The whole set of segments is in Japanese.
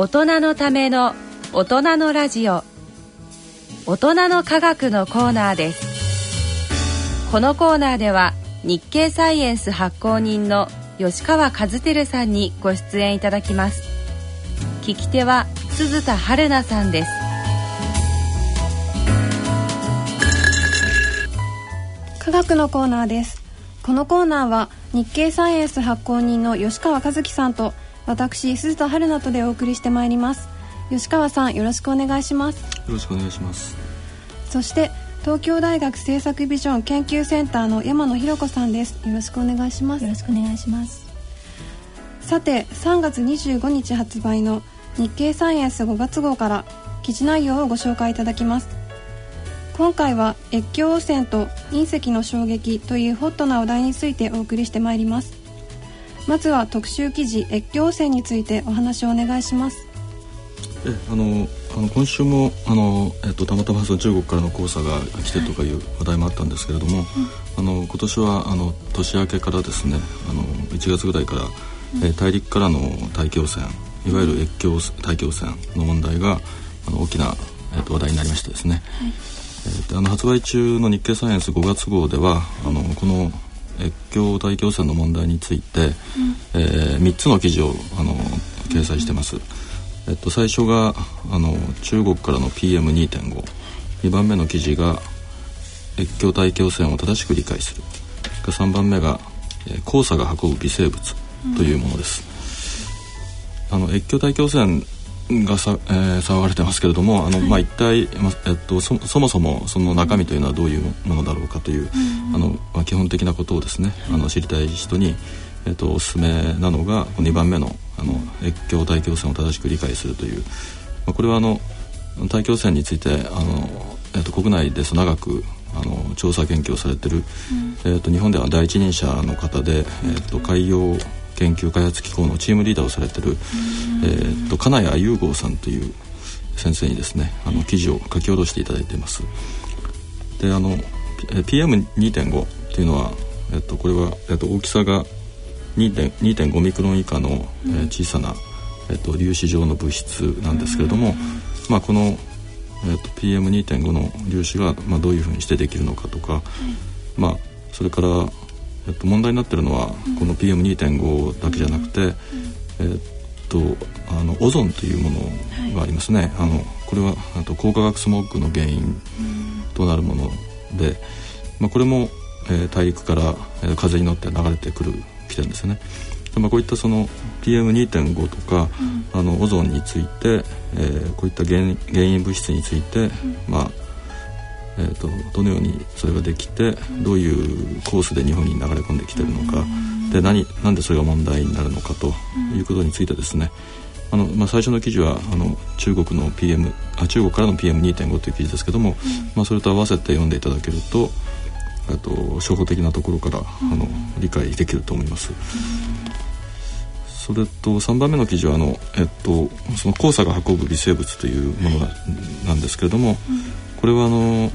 大人のための大人のラジオ。大人の科学のコーナーです。このコーナーでは日経サイエンス発行人の吉川和輝さんにご出演いただきます。聞き手は鈴田春奈さんです。科学のコーナーです。このコーナーは日経サイエンス発行人の吉川和樹さんと私鈴田春菜とでお送りしてまいります。吉川さんよろしくお願いします。よろしくお願いします。そして東京大学政策ビジョン研究センターの山野博子さんです。よろしくお願いします。よろしくお願いします。さて3月25日発売の日経サイエンス5月号から記事内容をご紹介いただきます。今回は越境汚染と隕石の衝撃というホットなお題についてお送りしてまいりますまずは特集記事越境汚染についてお話をお願いします。えあのあの今週もあの、えっと、たまたまその中国からの黄砂が来てとかいう話題もあったんですけれども、あの今年はあの年明けからですねあの1月ぐらいから、うん、え大陸からの大気汚染いわゆる越境大気汚染の問題があの大きな、えっと、話題になりましてですね、はい。えー、あの発売中の日経サイエンス5月号ではあのこの越境大気汚染の問題について、うん、えー、3つの記事をあの掲載してます。えっと、最初があの中国からの PM2.52 番目の記事が越境大気汚染を正しく理解する。3番目が、えー、黄砂が運ぶ微生物というものです、うん、あの越境大気汚染がさ、えー、騒がれてますけれどもあの、はい、まあ、一体、まえっと、そそもそもその中身というのはどういうものだろうかという、うん、あのまあ、基本的なことをですねあの知りたい人に、えっと、おすすめなのが2番目のあの越境大気汚染を正しく理解するという、まあ、これはあの大気汚染についてあの、えっと、国内です長くあの調査研究をされてる、うん、えっと、日本では第一人者の方で、えっと、海洋研究開発機構のチームリーダーをされてる、えー、と金谷雄吾さんという先生にですねあの記事を書き下ろしていただいています。であの PM2.5 っていうのは、えっと、これは、えっと、大きさが2.5ミクロン以下の、えー、小さな、えっと、粒子状の物質なんですけれども、まあ、この、えっと、PM2.5 の粒子が、まあ、どういうふうにしてできるのかとか、まあ、それからえっと、問題になってるのは、この PM2.5 だけじゃなくて、えっとあのオゾンというものがありますね、あのこれはあと高化学スモッグの原因となるもので、まあ、これも、えー、大陸から、えー、風に乗って流れてくる来てるんですよね。まあ、こういったその PM2.5 とか、うん、あのオゾンについて、えー、こういった原原因物質について、うん、まあえーと、どのようにそれができてどういうコースで日本に流れ込んできてるのか。で何なんでそれが問題になるのかということについてですね。あの、まあ、最初の記事はあの中国の PM あ中国からの PM2.5 という記事ですけども、まあ、それと合わせて読んでいただけるとと初歩的なところからあの理解できると思います。それと3番目の記事はあの、えっと、その黄砂が運ぶ微生物というものなんですけれども、これはあの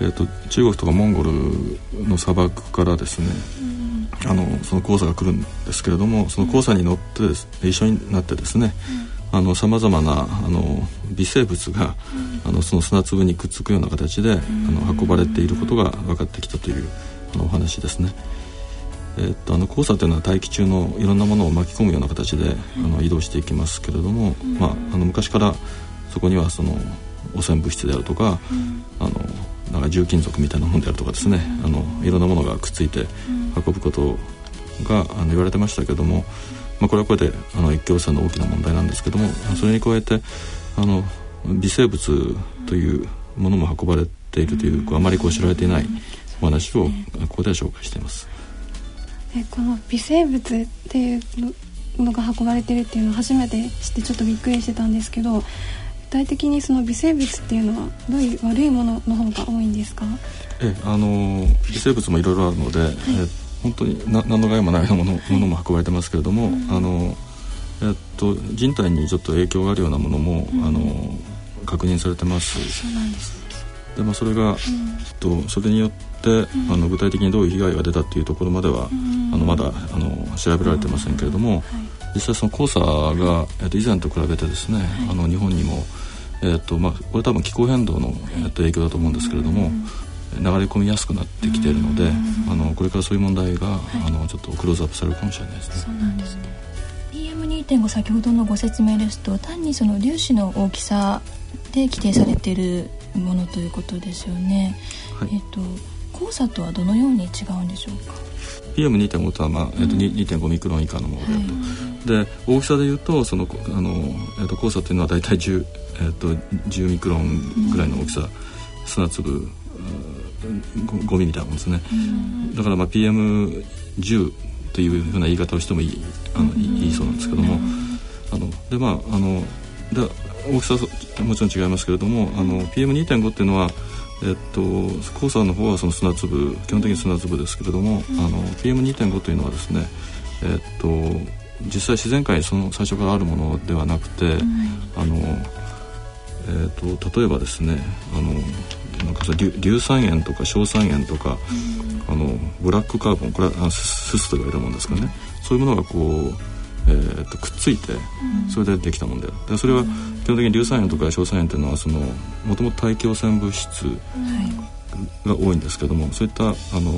えーと、中国とかモンゴルの砂漠からですね、うん、あのその黄砂が来るんですけれどもその黄砂に乗って一緒になってですねさまざまなあの微生物が、あのその砂粒にくっつくような形で、あの運ばれていることが分かってきたというあのお話ですね。えー、っとあの黄砂というのは大気中のいろんなものを巻き込むような形で、あの移動していきますけれども、まあ、あの昔からそこにはその汚染物質であるとか、あのなんか重金属みたいなものであるとかですね、あのいろんなものがくっついて運ぶことがあの言われてましたけども、まあ、これはこれであの越境汚染の大きな問題なんですけどもそれに加えてあの微生物というものも運ばれているというあまりこう知られていないお話をここでは紹介しています。えこの微生物っていうのが運ばれてるっていうのを初めて知ってちょっとびっくりしてたんですけど体的にその微生物っていうのはどういう悪いものの方が多いんですか？えあの微生物もいろいろあるので、はい、え本当にな何の害もないもの,、ものも運ばれてますけれども、うん、あのえっと人体にちょっと影響があるようなものも、うん、あの確認されてます。そうなんですでまあ、それが、うん、とそれによって、うん、あの具体的にどういう被害が出たっていうところまでは、うん、あのまだあの調べられてませんけれども、はい、実際その黄砂が、えー、と以前と比べてですね、はい、あの日本にも、えーとまあ、これ多分気候変動の、えー、と影響だと思うんですけれども、流れ込みやすくなってきているので、あのこれからそういう問題が、あのちょっとクローズアップされるかもしれないですね。そうなんですね PM2.5 先ほどのご説明ですと単にその粒子の大きさで規定されているものということですよね。はい、えっ、と黄砂とはどのように違うんでしょうか？PM2.5 とは、まあえー、と2.5ミクロン以下のものであと、はい、で大きさでいうとそのあの、えー、と黄砂っていうのは大体 10,、えー、と10ミクロンぐらいの大きさ、うん、砂粒ゴミみたいなもんですね、うん、だからまあ PM10 というふうな言い方をしてもいいあの、うん、いいそうなんですけども、あのでまああので大きさはもちろん違いますけれどもあの PM2.5 っていうのはえっと、黄砂の方はその砂粒基本的に砂粒ですけれども、うん、あの PM2.5 というのはですね、えっと、実際自然界にその最初からあるものではなくて、うん、あのえっと、例えばですねあのなんかさ硫酸塩とか硝酸塩とか、うん、あのブラックカーボンこれはススと言われるものですかね、そういうものがこうえー、とくっついてそれでできたもんだよ。でそれは基本的に硫酸塩とか硝酸塩っていうのはそのもともと大気汚染物質が多いんですけどもそういったあの、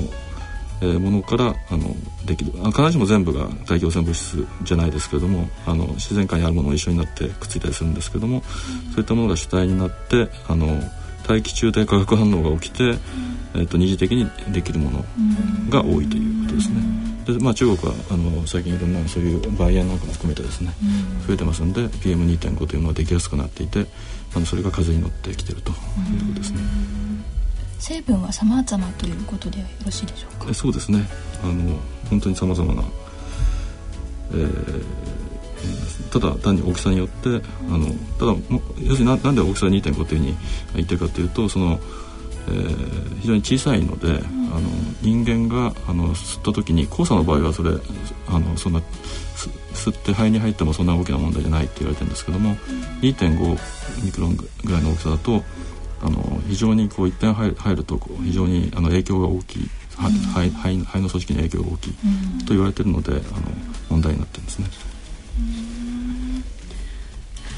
えー、ものからあのできる必ずしも全部が大気汚染物質じゃないですけれどもあの自然界にあるものが一緒になってくっついたりするんですけどもそういったものが主体になってあの大気中で化学反応が起きて、えー、と二次的にできるものが多いということですね。でまあ、中国はあの最近いろんなそういうバイヤーなんかも含めてですね、増えてますんで PM2.5 というのはできやすくなっていてあのそれが風に乗ってきてるということですね。成分は様々ということでよろしいでしょうか？そうですね。あの本当に様々な、えー、ただ単に大きさによってあのただ要するにななんで大きさ2.5というふうに言ってるかというとそのえー、非常に小さいので、うん、あの人間があの吸った時に黄砂の場合はそれあのそんな吸って肺に入ってもそんな大きな問題じゃないって言われてるんですけども、うん、2.5ミクロンぐらいの大きさだとあの非常にこう一遍入ると非常にあの影響が大きい、うん、肺肺肺の組織に影響が大きい、と言われてるのであの問題になってるんですね。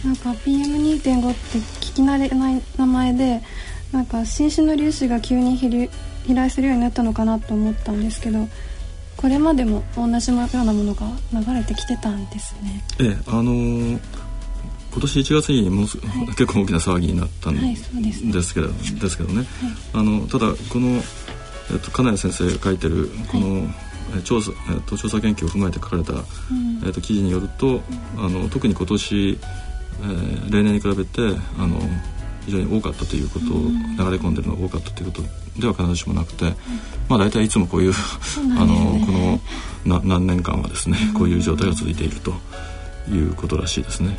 なんか PM2.5 って聞き慣れない名前でなんか新種の粒子が急に飛来するようになったのかなと思ったんですけどこれまでも同じようなものが流れてきてたんですね。ええ、あのー、今年1月にもはい、結構大きな騒ぎになったんですけど、はい、ですけどね、はい、あのただこの、えっと、金谷先生が書いてるこの、調査、えっと、調査研究を踏まえて書かれた、うん、えっと、記事によると、あの特に今年、えー、例年に比べてあの非常に多かったということを、流れ込んでるのが多かったということでは必ずしもなくて、まあ大体いつもこういうあのこのな何年間はですね、こういう状態が続いているということらしいですね。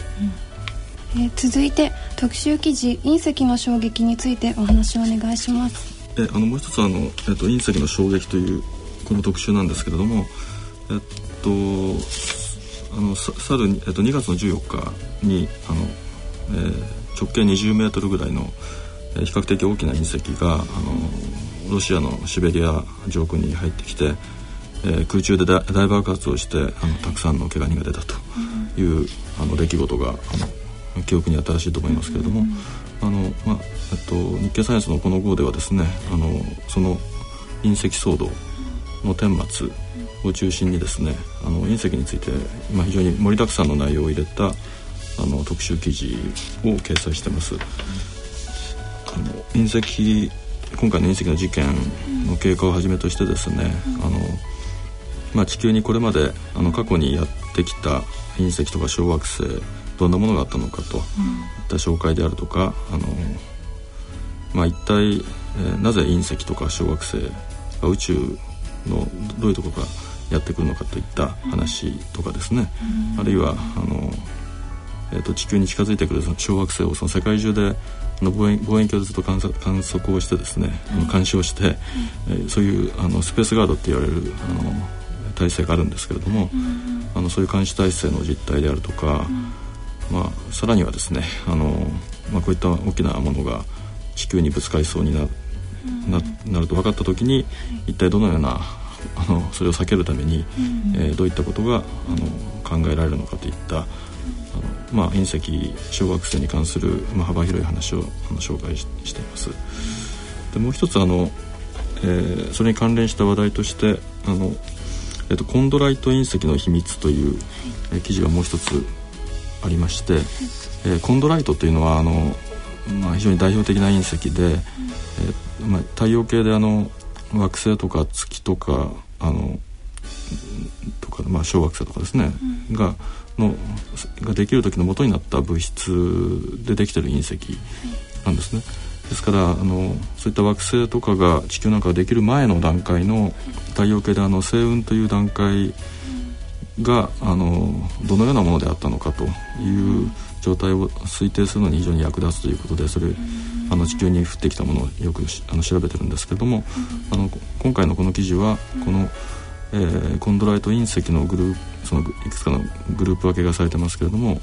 えー、続いて特集記事隕石の衝撃についてお話をお願いします。えあのもう一つあの、えっと、隕石の衝撃というこの特集なんですけれども、えっとあの去る、えっと、2月の14日にあの、えー直径20メートルぐらいの、えー、比較的大きな隕石があのロシアのシベリア上空に入ってきて、えー、空中で大爆発をしてあのたくさんの怪我人が出たという、あの出来事があの記憶に新しいと思いますけれども、あのまあえっと、日経サイエンスのこの号ではですねあのその隕石騒動の顛末を中心にですねあの隕石について、まあ、非常に盛りだくさんの内容を入れたあの特集記事を掲載してます。あの隕石今回の隕石の事件の経過をはじめとしてですね、あのまあ、地球にこれまであの過去にやってきた隕石とか小惑星どんなものがあったのかといった紹介であるとかあの、まあ、一体、えー、なぜ隕石とか小惑星が宇宙のどういうところからやってくるのかといった話とかですね、あるいはあのえーと、地球に近づいてくるその小惑星をその世界中であの望遠望遠鏡でずっと観測観測をしてですね、うん、監視をして、うん、えー、そういうあのスペースガードって言われるあの体制があるんですけれども、うん、あのそういう監視体制の実態であるとか、まあ、さらにはですねあの、まあ、こういった大きなものが地球にぶつかりそうになななると分かった時に一体どのようなあのそれを避けるために、えー、どういったことがあの考えられるのかといったあの、まあ、隕石小惑星に関する、まあ、幅広い話をあの紹介しています。でもう一つあの、えー、それに関連した話題としてあの、えーと、コンドライト隕石の秘密という、えー、記事がもう一つありまして、えー、コンドライトというのはあの、まあ、非常に代表的な隕石で、えーまあ、太陽系であの惑星とか月とかあのとか、まあ、小惑星とかですね、うん、がのができる時の元になった物質でできてる隕石なんですね。ですからあのそういった惑星とかが地球なんかができる前の段階の太陽系であの星雲という段階があのどのようなものであったのかという状態を推定するのに非常に役立つということでそれあの地球に降ってきたものをよくあの調べてるんですけどもあの今回のこの記事はこの、えー、コンドライト隕石のグループそのいくつかのグループ分けがされてますけれども、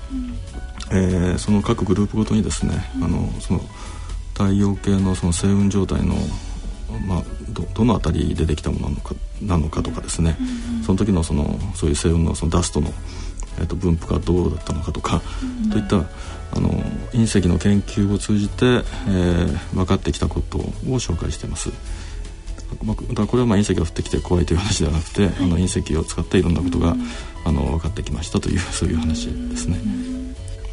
えー、その各グループごとにですねあのその太陽系のその星雲状態のまあ、どどの辺りでできたものなのかなのかとかですね、うんうん、その時のそのそういう星雲のそのダストの、えー、と分布がどうだったのかとか、うん、といったあの隕石の研究を通じて、えー、分かってきたことを紹介しています。まあ、だこれはまあ隕石が降ってきて怖いという話ではなくて、はい、あの隕石を使っていろんなことが、あの分かってきましたというそういう話ですね。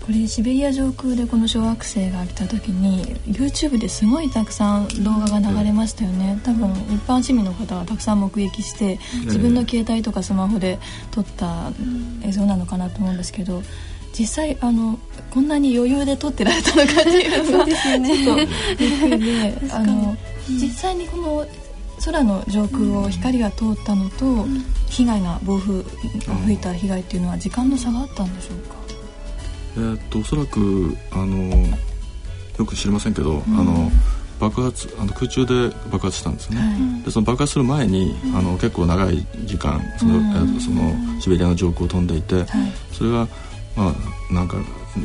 これシベリア上空でこの小惑星が来た時に YouTube ですごいたくさん動画が流れましたよね。多分一般市民の方がたくさん目撃して自分の携帯とかスマホで撮った映像なのかなと思うんですけど実際あのこんなに余裕で撮ってられたのかっていうのがね、ちょっとびっくりであの実際にこの空の上空を光が通ったのと、被害が暴風が吹いた被害っていうのは時間の差があったんでしょうか？えー、っとおそらくあのよく知りませんけど、うん、あの爆発あの空中で爆発したんですね、はい、でその爆発する前に、あの結構長い時間その,、えそのシベリアの上空を飛んでいて、はい、それがまあなんか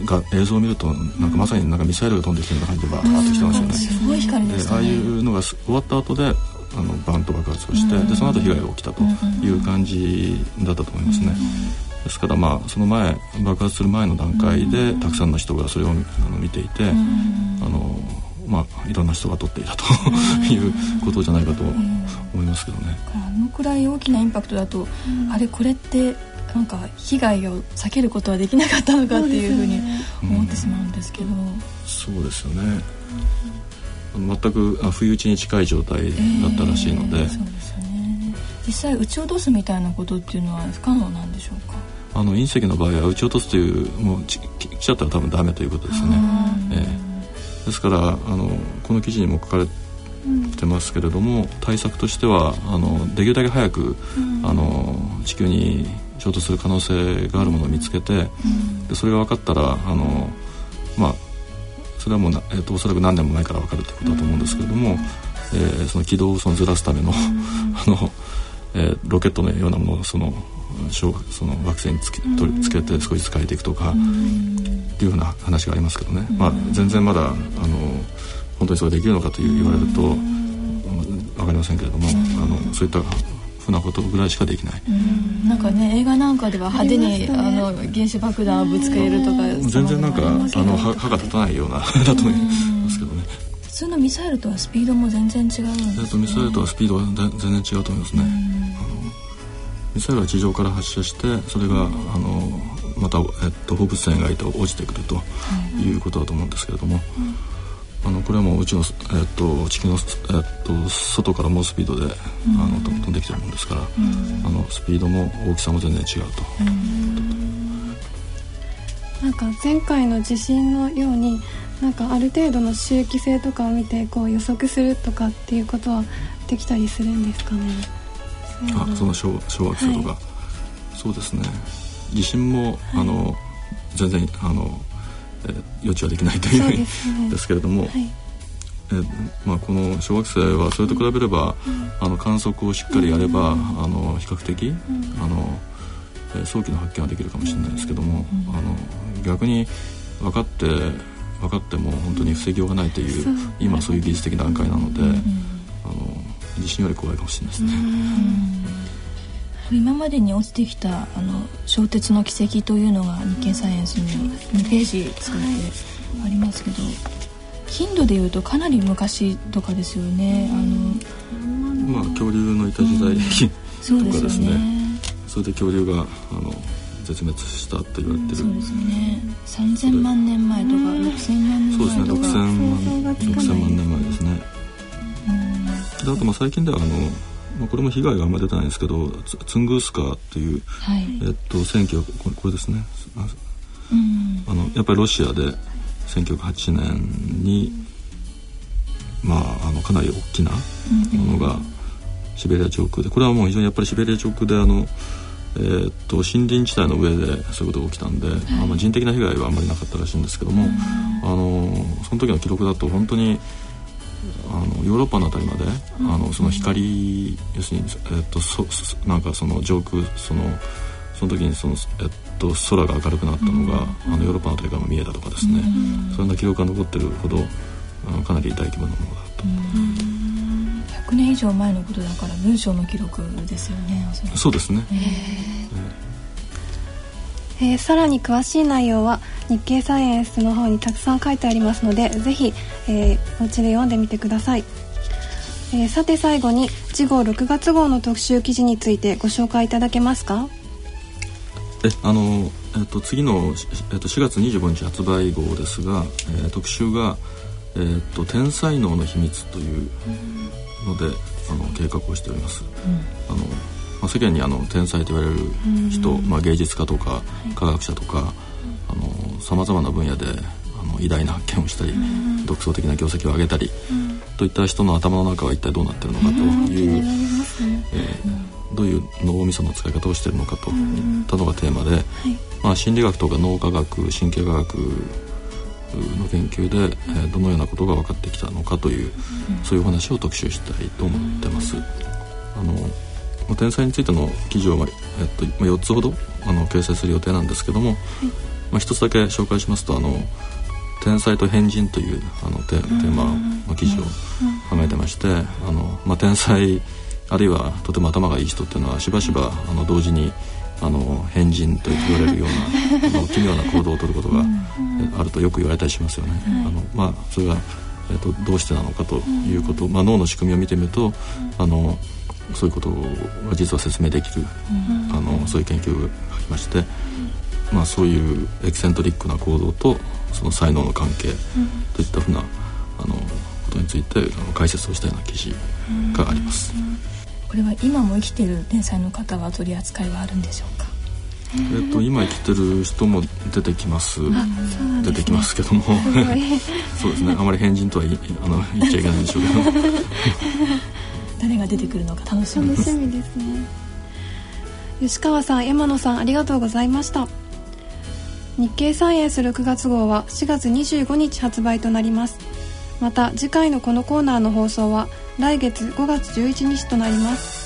が映像を見るとなんかまさになんかミサイルが飛んできてるような感じでバーッときてますよね。すごい光で、ね、ああいうのが終わった後であのバンと爆発をして、でその後被害が起きたという感じだったと思いますね。ですからまあその前爆発する前の段階でたくさんの人がそれをあの見ていて、あのまあいろんな人が撮っていたということじゃないかと思いますけどね。あのくらい大きなインパクトだと、あれこれってなんか被害を避けることはできなかったのかっていうふうに思ってしまうんですけど。そうですよね。全く不意打ちに近い状態だったらしいので。えー、そうでね。実際撃ち落とすみたいなことっていうのは不可能なんでしょうか？あの隕石の場合は撃ち落とすというもう来ちゃったら多分ダメということですね、えー、ですからあのこの記事にも書かれてますけれども、対策としてはあのできるだけ早く、あの地球に衝突する可能性があるものを見つけて、でそれが分かったらあのまあそれはもうえーと、おそらく何年も前から分かるということだと思うんですけれども、えー、その軌道をそのずらすためのあの、えー、ロケットのようなものをその小その惑星につけ取りつけて少しずつ変えていくとかっていうような話がありますけどね、まあ、全然まだあの本当にそれできるのかという言われると分かりませんけれどもあのそういったふうなことぐらいしかできない。なんかね映画なんかでは派手にあ、ね、の原子爆弾をぶつけるとか全然なんかあの歯が立たないような だと思いますけどね。普通のミサイルとはスピードも全然違うんです、ね、ミサイルとはスピードは全然違うと思いますね。ミサイルは地上から発射してそれが、あのまた、えっと、放物線がいて落ちてくるということだと思うんですけれども、あのこれはもううちの、えっと、地球の、えっと、外から猛スピードで、あの飛んできてるもんですから、あのスピードも大きさも全然違うと。なんか前回の地震のようになんかある程度の周期性とかを見てこう予測するとかっていうことはできたりするんですかね？あその小小惑星とか、はい、そうですね。地震も、あの全然あの、え予知はできないというですね、ですけれども、はい、えまあ、この小惑星はそれと比べれば、うん、あの観測をしっかりやれば、うん、あの比較的、うん、あのえ早期の発見はできるかもしれないですけども、あの逆に分かって分かっても本当に防ぎようがないという、今そういう技術的段階なので、あの地震より怖いかもしれないですね。今までに落ちてきたあの小鉄の軌跡というのが日経サイエンスに2ページ作ってありますけど、頻度でいうとかなり昔とかですよね。あのまあ恐竜のいた時代、うん、とかですね。それで恐竜があの絶滅したと言われてる、そうですね。3000万年前とか6000万年前とか。そうですね。6000万 ,6000 万年前ですねであとまあ最近ではあのまあ、これも被害があんまり出てないんですけどツングースカーっていう、はい、えっと1900これこれですね。あのやっぱりロシアで1908年にまああのかなり大きなものがシベリア上空でこれはもう非常にやっぱりシベリア上空であのえー、っと森林地帯の上でそういうことが起きたんで、はい、あま人的な被害はあんまりなかったらしいんですけども、あのその時の記録だと本当にあのヨーロッパの辺りまで、うん、あのその光、要するに、えー、っとそなんかその上空そのその時にその、えっと、空が明るくなったのが、あのヨーロッパの辺りからも見えたとかですね、そんな記録が残ってるほどあのかなり大規模なものだと。100年以上前のことだから文章の記録ですよねそうですね、えー、えー、さらに詳しい内容は日経サイエンスの方にたくさん書いてありますのでぜひ、えー、お家で読んでみてください、えー、さて最後に次号6月号の特集記事についてご紹介いただけますか？えあの、えっと、次の、えっと、4月25日発売号ですが、えー、特集が、えっと「天才能の秘密」というのであの計画をしております。うん、あのまあ、世間にあの天才と言われる人、まあ、芸術家とか科学者とかさまざまな分野であの偉大な発見をしたり、独創的な業績を上げたり、といった人の頭の中は一体どうなってるのかという、えー、どういう脳みその使い方をしてるのかといったのがテーマで、まあ、心理学とか脳科学神経科学の研究で、えー、どのようなことが分かってきたのかという、そういう話を特集したいと思ってます。あの天才についての記事を、えっと、4つほどあの掲載する予定なんですけども、はい、まあ、一つだけ紹介しますとあの「天才と変人」というあのテーマの記事を考えてましてあの、まあ、天才あるいはとても頭がいい人っていうのはしばしばあの同時にあの変人と言われるような あの奇妙な行動をとることがあるとよく言われたりしますよね。あのまあ、それが、えーと、どうしてなのかということ、まあ、脳の仕組みを見てみるとあのそういうことが実は説明できる、あのそういう研究がありまして、まあ、そういうエキセントリックな行動とその才能の関係といったふうなあのことについてあの解説をしたような記事があります。これは今も生きてる天才の方は取り扱いはあるんでしょうか？えっと、今生きてる人も出てきます、ね、出てきますけども。そうですね。あまり変人とはあの言っちゃいけないんでしょうけど 誰が出てくるのか楽しみです。楽しみですね。吉川さん山野さんありがとうございました。日経サイエンス6月号は4月25日発売となります。また次回のこのコーナーの放送は来月5月11日となります。